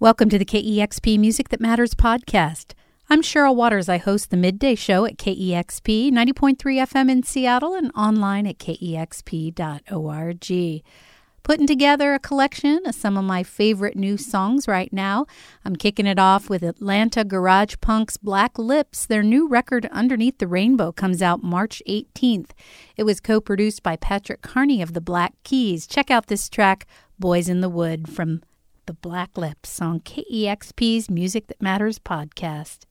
Welcome to the KEXP Music That Matters podcast. I'm Cheryl Waters. I host the midday show at KEXP 90.3 FM in Seattle and online at kexp.org. Putting together a collection of some of my favorite new songs right now. I'm kicking it off with Atlanta Garage Punk's Black Lips. Their new record, Underneath the Rainbow, comes out March 18th. It was co produced by Patrick Carney of the Black Keys. Check out this track, Boys in the Wood, from the Black Lips on KEXP's Music That Matters podcast.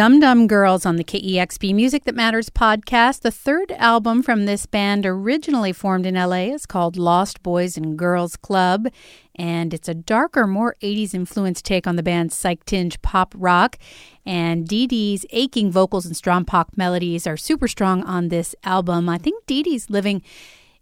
Dum Dum Girls on the KEXP Music That Matters podcast. The third album from this band, originally formed in LA, is called Lost Boys and Girls Club, and it's a darker, more 80s influenced take on the band's psych tinge pop rock. And Dee Dee's aching vocals and strong pop melodies are super strong on this album. I think Dee Dee's living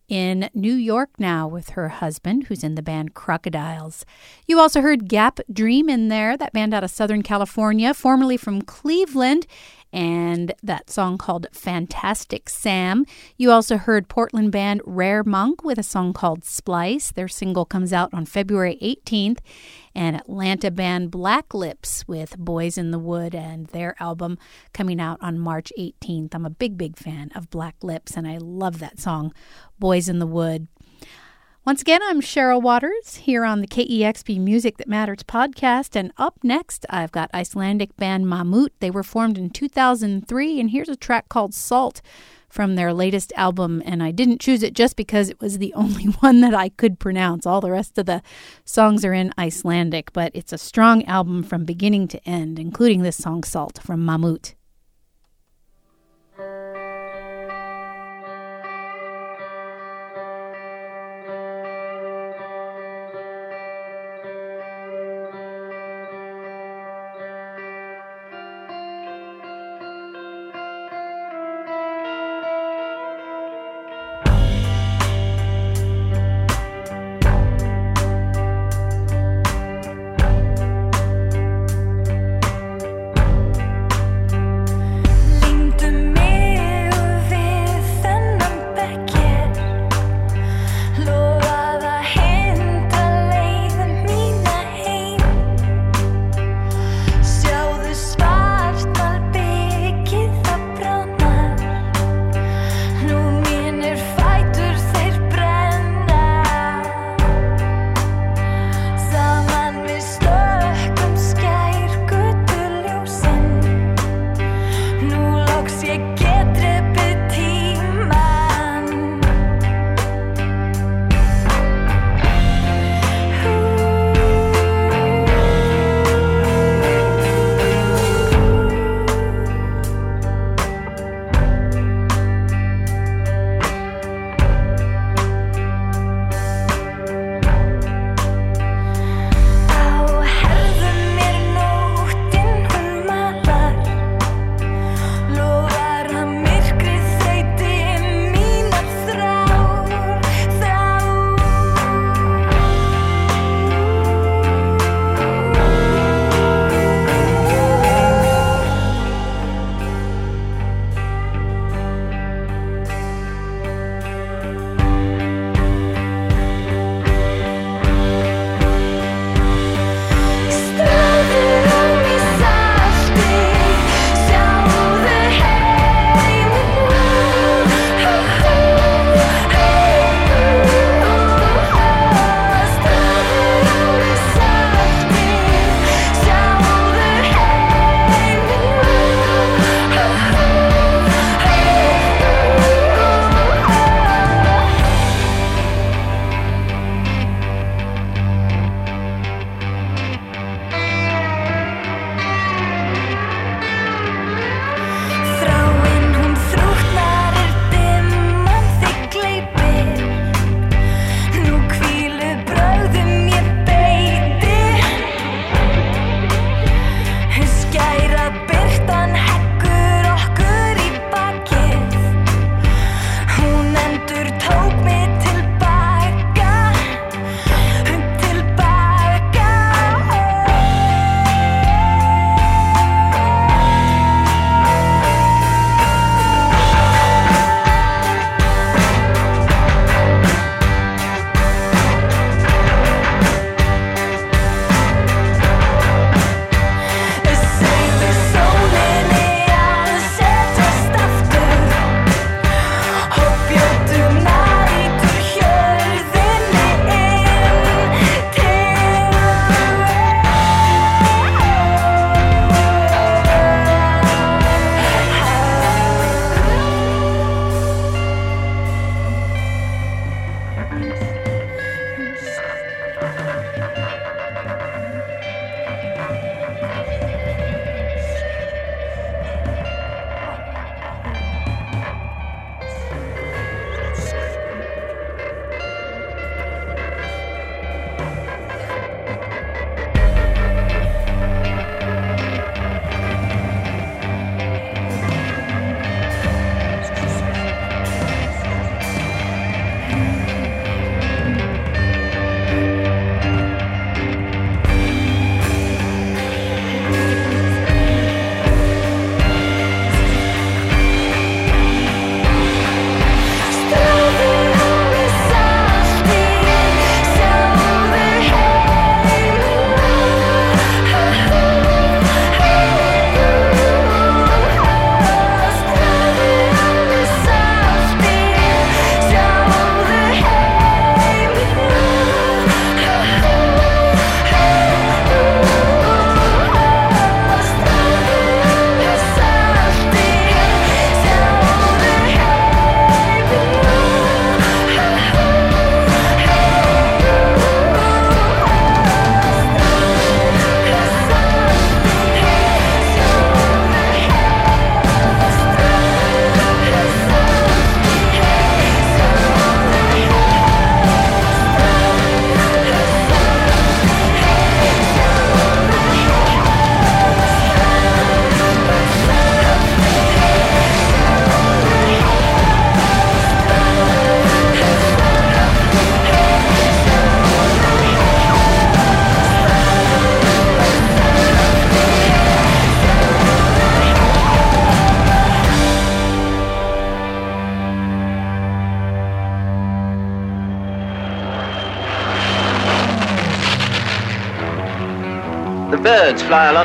in New York now with her husband, who's in the band Crocodiles. You also heard Gap Dream in there, that band out of Southern California, formerly from Cleveland and that song called Fantastic Sam. You also heard Portland band Rare Monk with a song called Splice. Their single comes out on February 18th. And Atlanta band Black Lips with Boys in the Wood and their album coming out on March 18th. I'm a big, big fan of Black Lips and I love that song, Boys in the Wood. Once again, I'm Cheryl Waters here on the KEXP Music That Matters podcast. And up next, I've got Icelandic band Mammút. They were formed in 2003, and here's a track called Salt from their latest album. And I didn't choose it just because it was the only one that I could pronounce. All the rest of the songs are in Icelandic, but it's a strong album from beginning to end, including this song Salt from Mammút.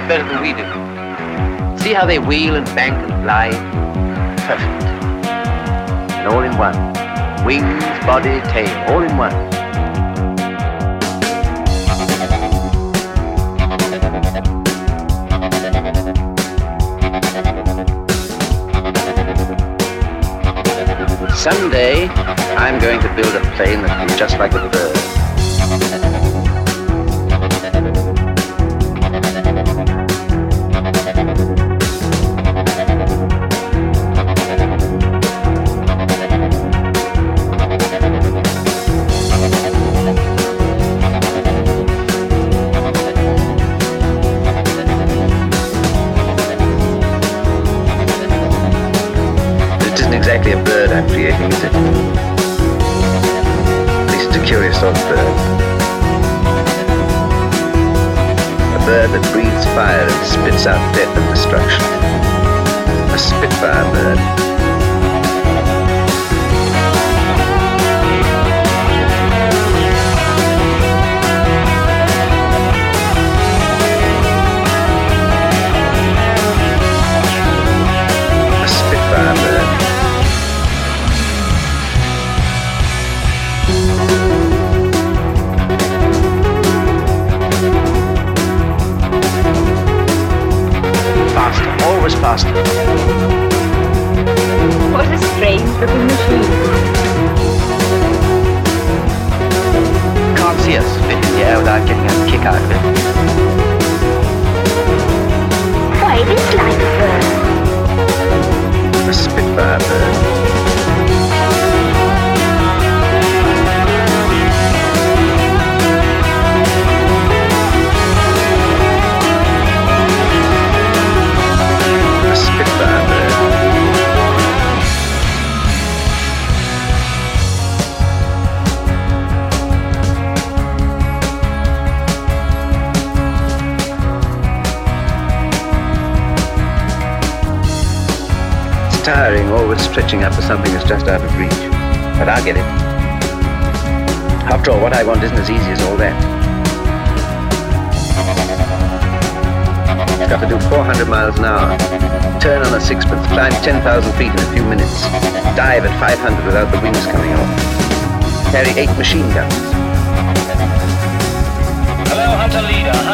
Lot better than we do. See how they wheel and bank and glide? Perfect. And all in one. Wings, body, tail, all in one. Someday, I'm going to build a plane that can be just like a bird. Exactly a bird I'm creating, is it? At least it's a curious sort of bird. A bird that breathes fire and spits out death and destruction. A Spitfire bird. Always faster. What a strange little machine. Can't see us in the air without getting a kick out of it. Why, it is like a bird. A Spitfire bird. Tiring, always stretching for something that's just out of reach. But I'll get it. After all, what I want isn't as easy as all that. It's got to do 400 miles an hour, turn on a sixpence, climb 10,000 feet in a few minutes, dive at 500 without the wings coming off, carry eight machine guns.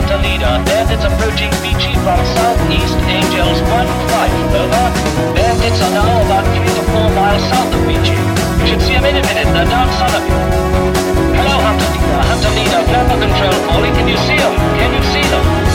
Leader. Bandits approaching Beachy from southeast, Angels 1-5, over. Bandits are now about 3 to 4 miles south of Beachy. You should see them any minute, they're down son of you. Hello, Hunter Leader, Hunter Leader. Flapper control calling, can you see them? Can you see them?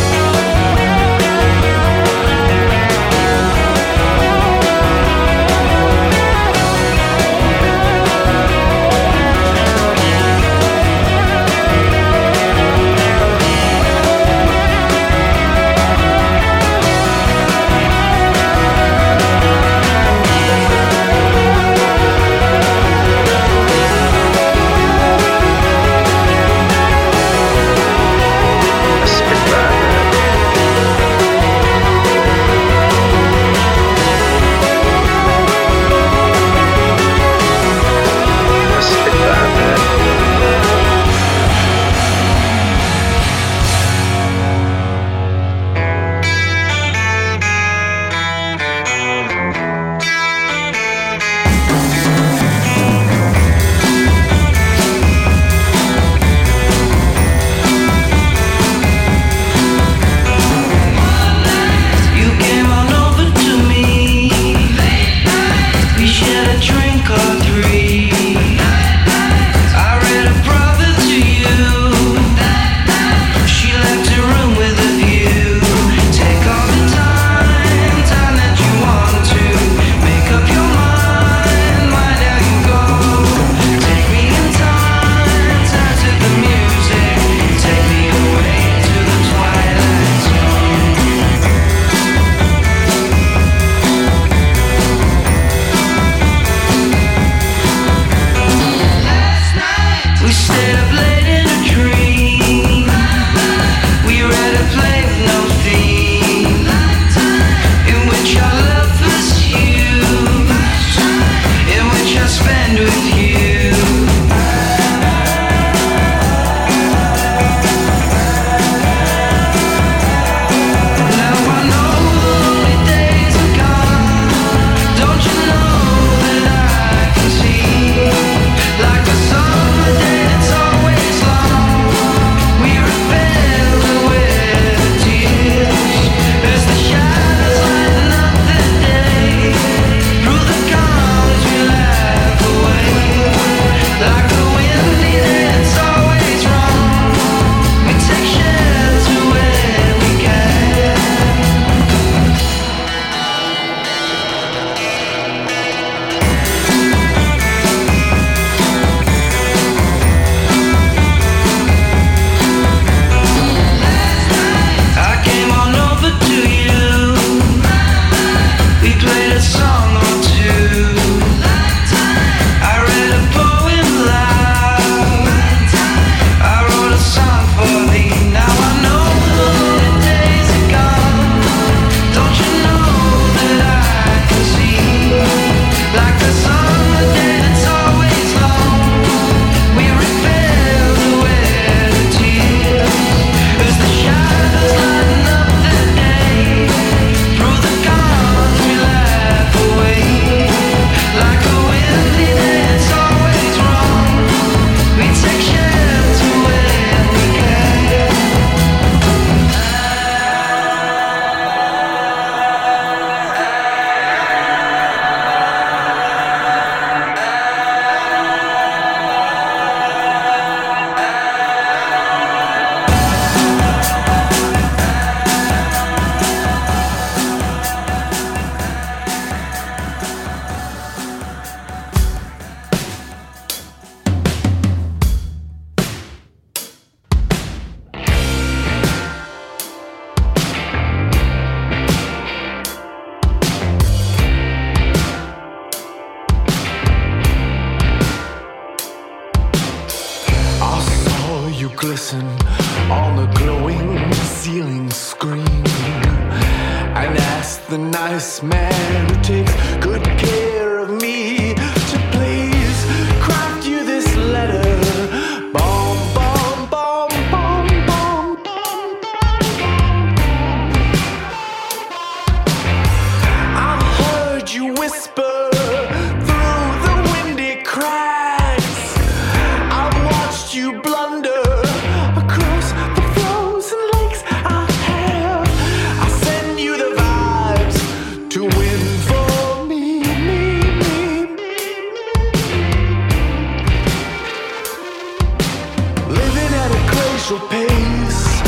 Living at a glacial pace,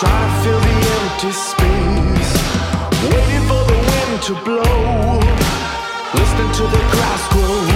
try to fill the empty space. Waiting for the wind to blow, listening to the grass grow.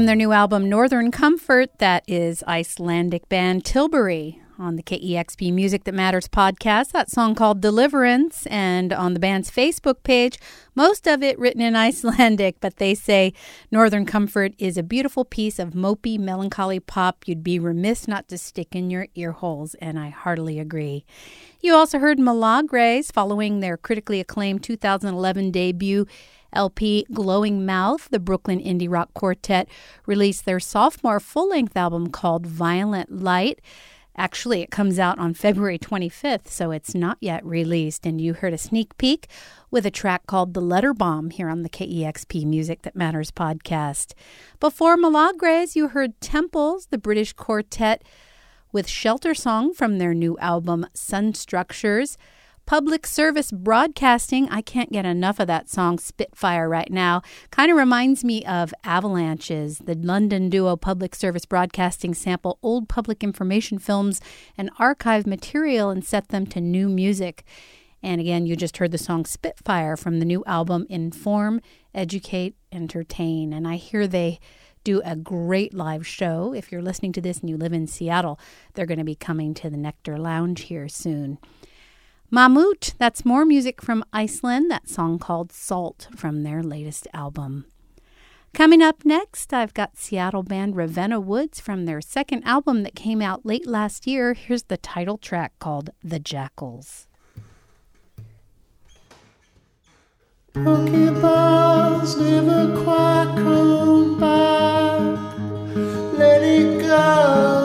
From their new album Northern Comfort, that is Icelandic band Tilbury. On the KEXP Music That Matters podcast, that song called Deliverance, and on the band's Facebook page, most of it written in Icelandic, but they say Northern Comfort is a beautiful piece of mopey, melancholy pop you'd be remiss not to stick in your ear holes, and I heartily agree. You also heard Milagres following their critically acclaimed 2011 debut LP Glowing Mouth, the Brooklyn indie rock quartet, released their sophomore full length album called Violent Light. Actually, it comes out on February 25th, so it's not yet released. And you heard a sneak peek with a track called The Letter Bomb here on the KEXP Music That Matters podcast. Before Milagres, you heard Temples, the British quartet, with Shelter Song from their new album Sun Structures. Public Service Broadcasting. I can't get enough of that song, Spitfire, right now. Kind of reminds me of Avalanches. The London duo Public Service Broadcasting sample old public information films and archive material and set them to new music. And again, you just heard the song Spitfire from the new album Inform, Educate, Entertain. And I hear they do a great live show. If you're listening to this and you live in Seattle, they're going to be coming to the Nectar Lounge here soon. Mammút, that's more music from Iceland, that song called Salt from their latest album. Coming up next, I've got Seattle band Ravenna Woods from their second album that came out late last year. Here's the title track called The Jackals. Never quite come back. Let it go,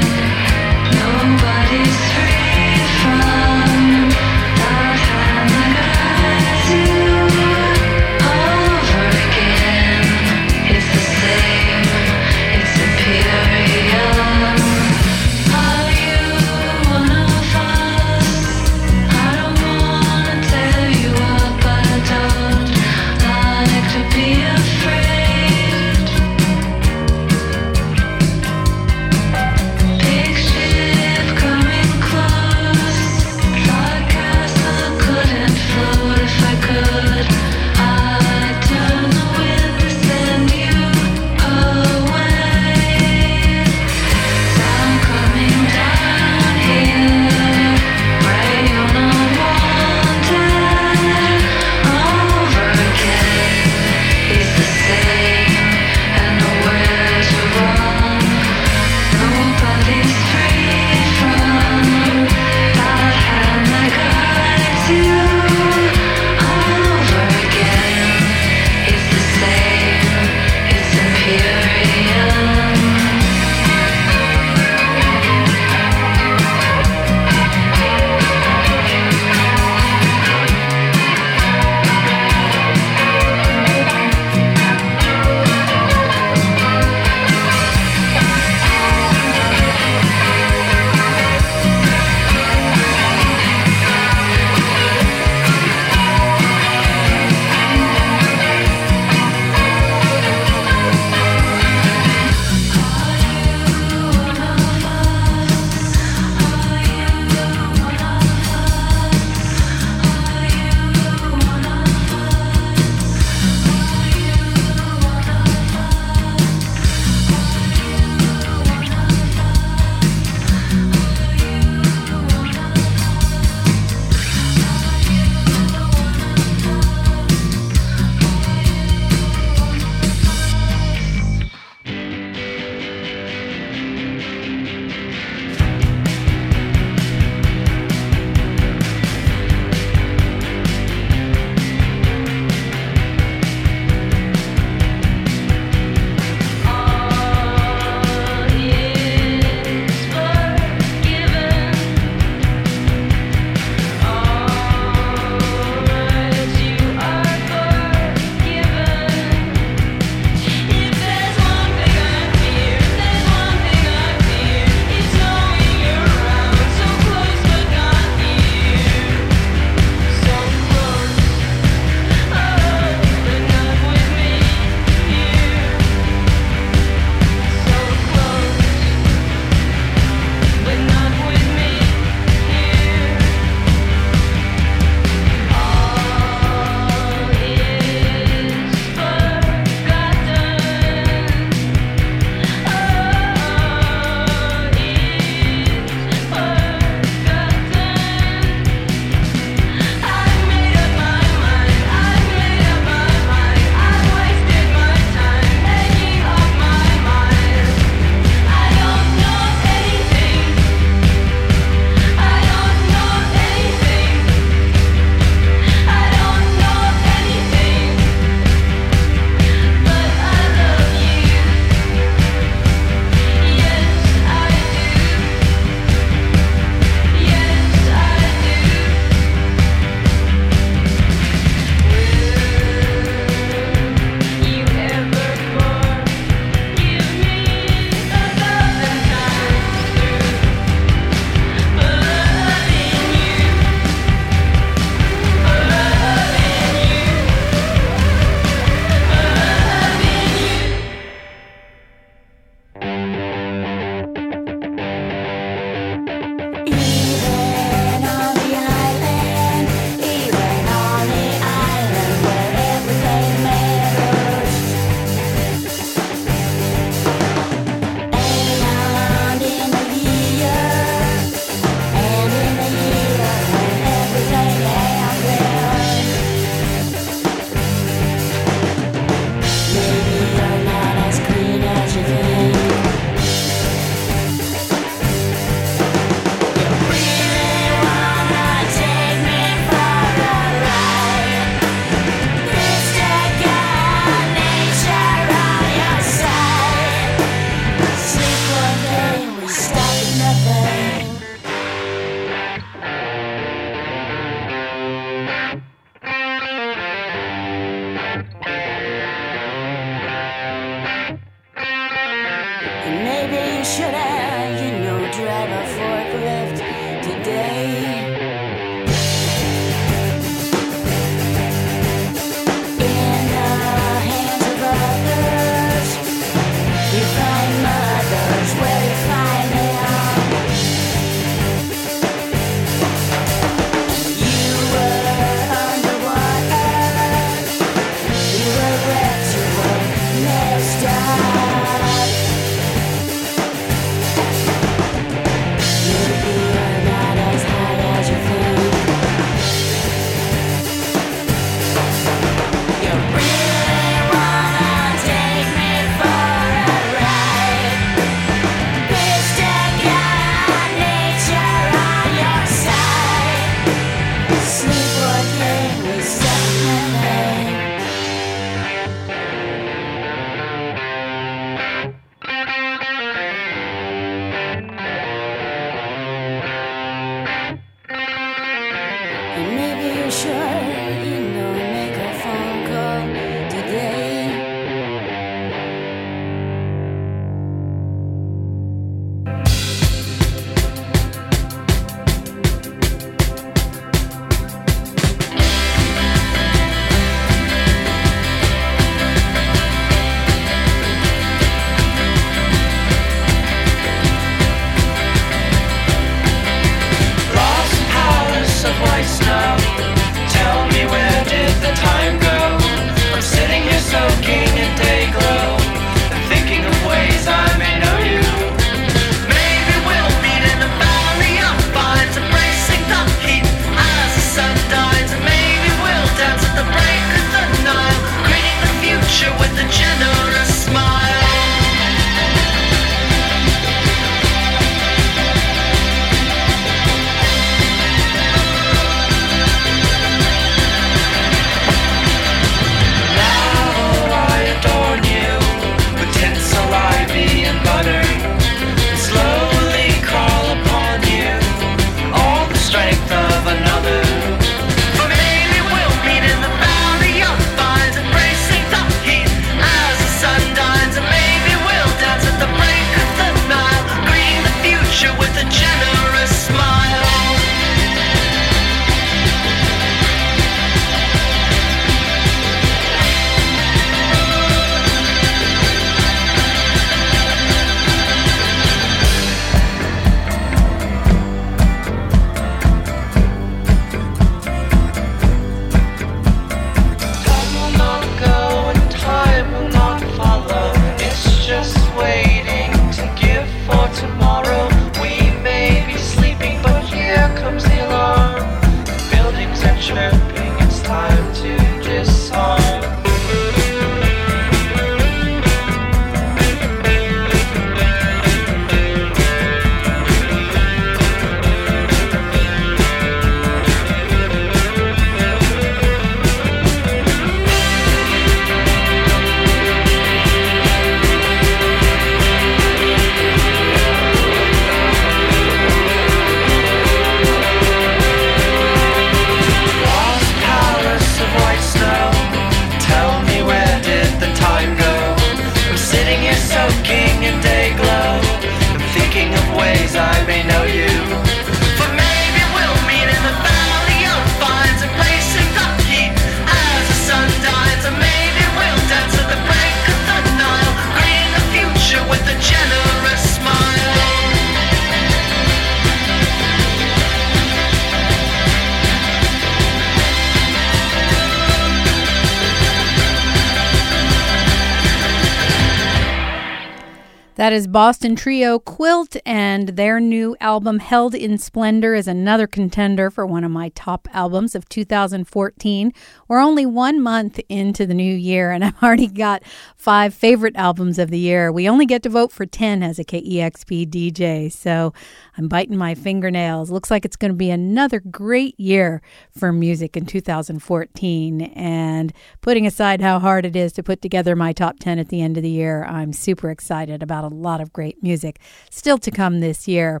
That is Boston trio Quilt, and their new album, Held in Splendor, is another contender for one of my top albums of 2014. We're only one month into the new year, and I've already got five favorite albums of the year. We only get to vote for 10 as a KEXP DJ, so I'm biting my fingernails. Looks like it's going to be another great year for music in 2014. And putting aside how hard it is to put together my top 10 at the end of the year, I'm super excited about a lot of great music still to come this year.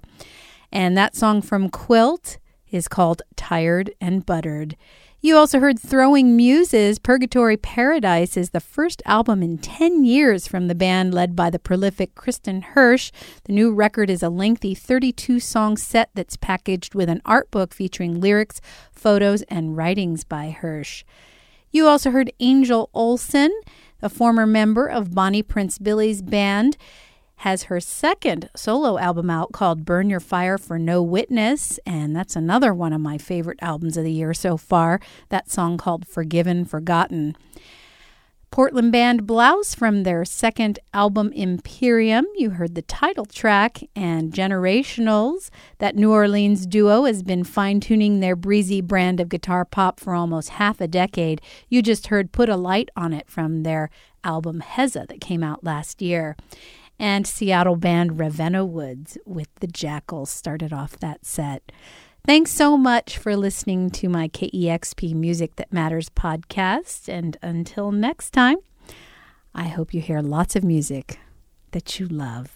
And that song from Quilt is called Tired and Buttered. You also heard Throwing Muses. Purgatory Paradise is the first album in 10 years from the band led by the prolific Kristin Hersh. The new record is a lengthy 32 song set that's packaged with an art book featuring lyrics, photos, and writings by Hirsch. You also heard Angel Olsen, a former member of Bonnie Prince Billy's band has her second solo album out called Burn Your Fire for No Witness, and that's another one of my favorite albums of the year so far. That song called Forgiven, Forgotten. Portland band Blouse from their second album Imperium. You heard the title track and Generationals. That New Orleans duo has been fine tuning their breezy brand of guitar pop for almost half a decade. You just heard Put a Light on It from their album Heza that came out last year and Seattle band Ravenna Woods with the Jackals started off that set. Thanks so much for listening to my KEXP Music That Matters podcast. And until next time, I hope you hear lots of music that you love.